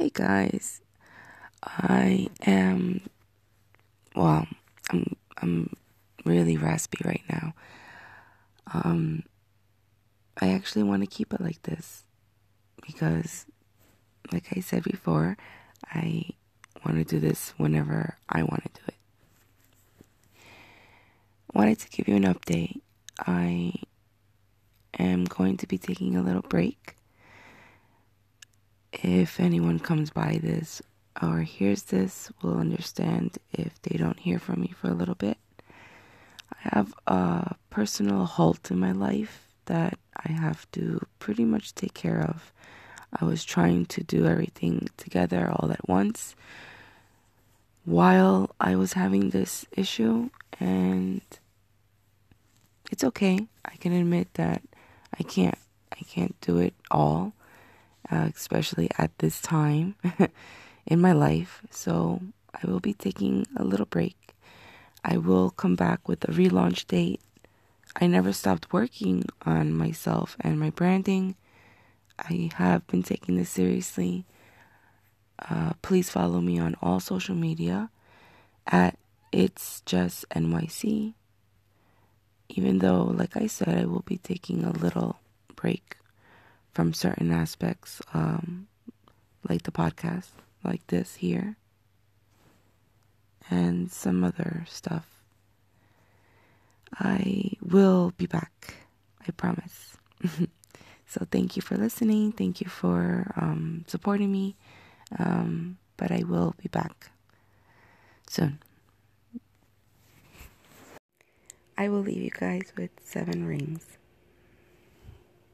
Hey guys, I am well. I'm I'm really raspy right now. Um, I actually want to keep it like this because, like I said before, I want to do this whenever I want to do it. Wanted to give you an update. I am going to be taking a little break. If anyone comes by this or hears this, will understand if they don't hear from me for a little bit. I have a personal halt in my life that I have to pretty much take care of. I was trying to do everything together all at once while I was having this issue, and it's okay. I can admit that I can't. I can't do it all, uh, especially at this time in my life. So I will be taking a little break. I will come back with a relaunch date. I never stopped working on myself and my branding. I have been taking this seriously. Uh, please follow me on all social media at it's just NYC. Even though, like I said, I will be taking a little break from certain aspects, um, like the podcast, like this here, and some other stuff. I will be back. I promise. so thank you for listening. Thank you for um, supporting me. Um, but I will be back soon. I will leave you guys with seven rings.